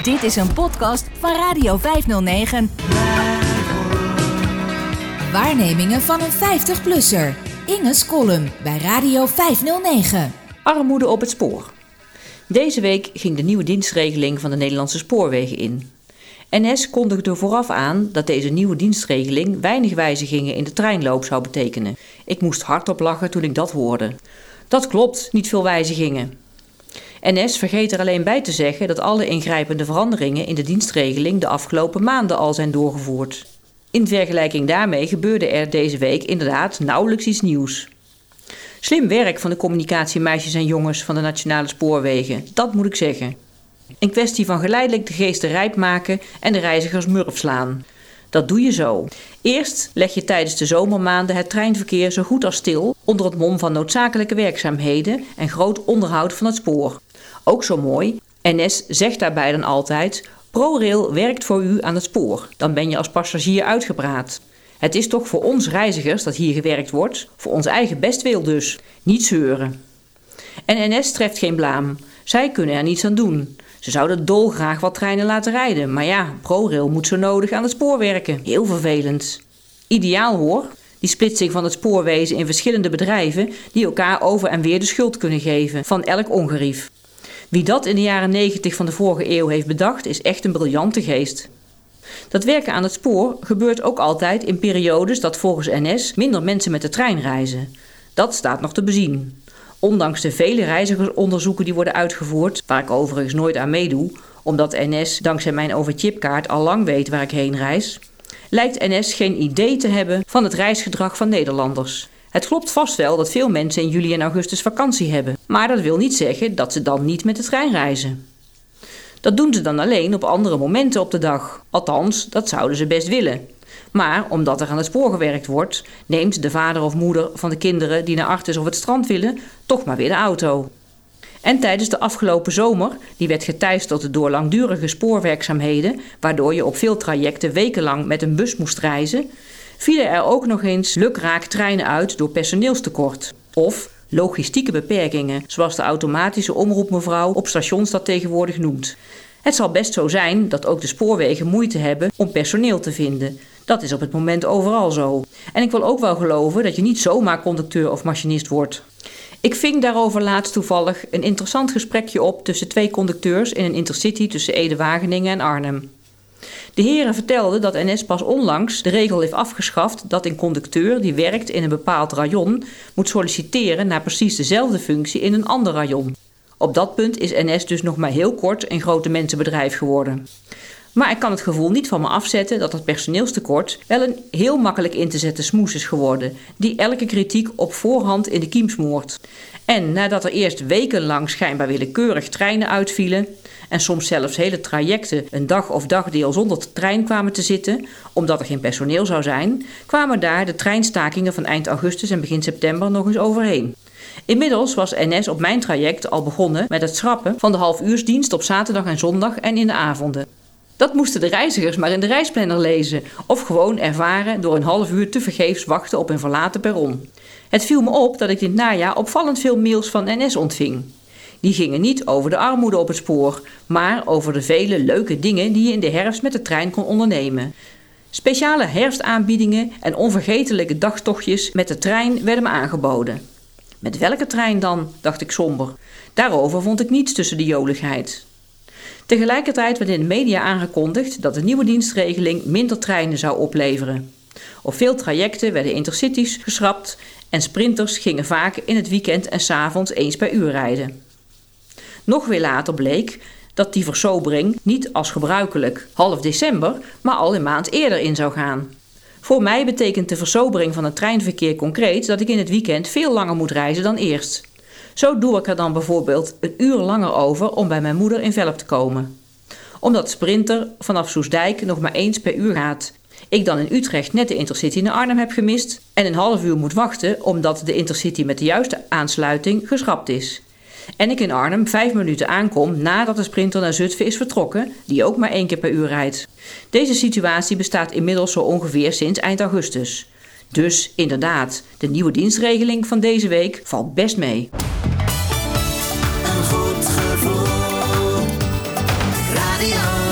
Dit is een podcast van Radio 509. Waarnemingen van een 50-plusser. Inge's column bij Radio 509. Armoede op het spoor. Deze week ging de nieuwe dienstregeling van de Nederlandse spoorwegen in. NS kondigde vooraf aan dat deze nieuwe dienstregeling weinig wijzigingen in de treinloop zou betekenen. Ik moest hardop lachen toen ik dat hoorde. Dat klopt, niet veel wijzigingen. NS vergeet er alleen bij te zeggen dat alle ingrijpende veranderingen in de dienstregeling de afgelopen maanden al zijn doorgevoerd. In vergelijking daarmee gebeurde er deze week inderdaad nauwelijks iets nieuws. Slim werk van de communicatiemeisjes en jongens van de Nationale Spoorwegen, dat moet ik zeggen. Een kwestie van geleidelijk de geesten rijp maken en de reizigers murf slaan. Dat doe je zo. Eerst leg je tijdens de zomermaanden het treinverkeer zo goed als stil onder het mom van noodzakelijke werkzaamheden en groot onderhoud van het spoor. Ook zo mooi, NS zegt daarbij dan altijd: ProRail werkt voor u aan het spoor. Dan ben je als passagier uitgepraat. Het is toch voor ons reizigers dat hier gewerkt wordt, voor ons eigen bestwil dus. Niet zeuren. En NS treft geen blaam. Zij kunnen er niets aan doen. Ze zouden dolgraag wat treinen laten rijden, maar ja, ProRail moet zo nodig aan het spoor werken. Heel vervelend. Ideaal hoor, die splitsing van het spoorwezen in verschillende bedrijven die elkaar over en weer de schuld kunnen geven van elk ongerief. Wie dat in de jaren 90 van de vorige eeuw heeft bedacht, is echt een briljante geest. Dat werken aan het spoor gebeurt ook altijd in periodes dat volgens NS minder mensen met de trein reizen. Dat staat nog te bezien. Ondanks de vele reizigersonderzoeken die worden uitgevoerd, waar ik overigens nooit aan meedoe, omdat NS dankzij mijn overchipkaart al lang weet waar ik heen reis, lijkt NS geen idee te hebben van het reisgedrag van Nederlanders. Het klopt vast wel dat veel mensen in juli en augustus vakantie hebben, maar dat wil niet zeggen dat ze dan niet met de trein reizen. Dat doen ze dan alleen op andere momenten op de dag. Althans, dat zouden ze best willen. Maar omdat er aan het spoor gewerkt wordt, neemt de vader of moeder van de kinderen die naar Artis of het strand willen, toch maar weer de auto. En tijdens de afgelopen zomer, die werd geteisterd door langdurige spoorwerkzaamheden, waardoor je op veel trajecten wekenlang met een bus moest reizen, vielen er ook nog eens lukraak treinen uit door personeelstekort. Of logistieke beperkingen, zoals de automatische omroepmevrouw op stations dat tegenwoordig noemt. Het zal best zo zijn dat ook de spoorwegen moeite hebben om personeel te vinden. Dat is op het moment overal zo. En ik wil ook wel geloven dat je niet zomaar conducteur of machinist wordt. Ik ving daarover laatst toevallig een interessant gesprekje op tussen twee conducteurs in een intercity tussen Ede-Wageningen en Arnhem. De heren vertelden dat NS pas onlangs de regel heeft afgeschaft dat een conducteur die werkt in een bepaald rayon moet solliciteren naar precies dezelfde functie in een ander rayon. Op dat punt is NS dus nog maar heel kort een grote mensenbedrijf geworden. Maar ik kan het gevoel niet van me afzetten dat het personeelstekort wel een heel makkelijk in te zetten smoes is geworden, die elke kritiek op voorhand in de kiem smoort. En nadat er eerst wekenlang schijnbaar willekeurig treinen uitvielen en soms zelfs hele trajecten een dag of dagdeel zonder trein kwamen te zitten, omdat er geen personeel zou zijn, kwamen daar de treinstakingen van eind augustus en begin september nog eens overheen. Inmiddels was NS op mijn traject al begonnen met het schrappen van de halfuursdienst op zaterdag en zondag en in de avonden. Dat moesten de reizigers maar in de reisplanner lezen of gewoon ervaren door een half uur te vergeefs wachten op een verlaten perron. Het viel me op dat ik dit najaar opvallend veel mails van NS ontving. Die gingen niet over de armoede op het spoor, maar over de vele leuke dingen die je in de herfst met de trein kon ondernemen. Speciale herfstaanbiedingen en onvergetelijke dagtochtjes met de trein werden me aangeboden. Met welke trein dan? dacht ik somber. Daarover vond ik niets tussen de joligheid. Tegelijkertijd werd in de media aangekondigd dat de nieuwe dienstregeling minder treinen zou opleveren. Op veel trajecten werden intercities geschrapt en sprinters gingen vaak in het weekend en s'avonds eens per uur rijden. Nog weer later bleek dat die versobering niet als gebruikelijk half december, maar al een maand eerder in zou gaan. Voor mij betekent de versobering van het treinverkeer concreet dat ik in het weekend veel langer moet reizen dan eerst. Zo doe ik er dan bijvoorbeeld een uur langer over om bij mijn moeder in Velp te komen. Omdat Sprinter vanaf Soesdijk nog maar eens per uur gaat. Ik dan in Utrecht net de Intercity naar Arnhem heb gemist en een half uur moet wachten omdat de Intercity met de juiste aansluiting geschrapt is. En ik in Arnhem vijf minuten aankom nadat de sprinter naar Zutphen is vertrokken, die ook maar één keer per uur rijdt. Deze situatie bestaat inmiddels zo ongeveer sinds eind augustus. Dus inderdaad, de nieuwe dienstregeling van deze week valt best mee. Een goed radio.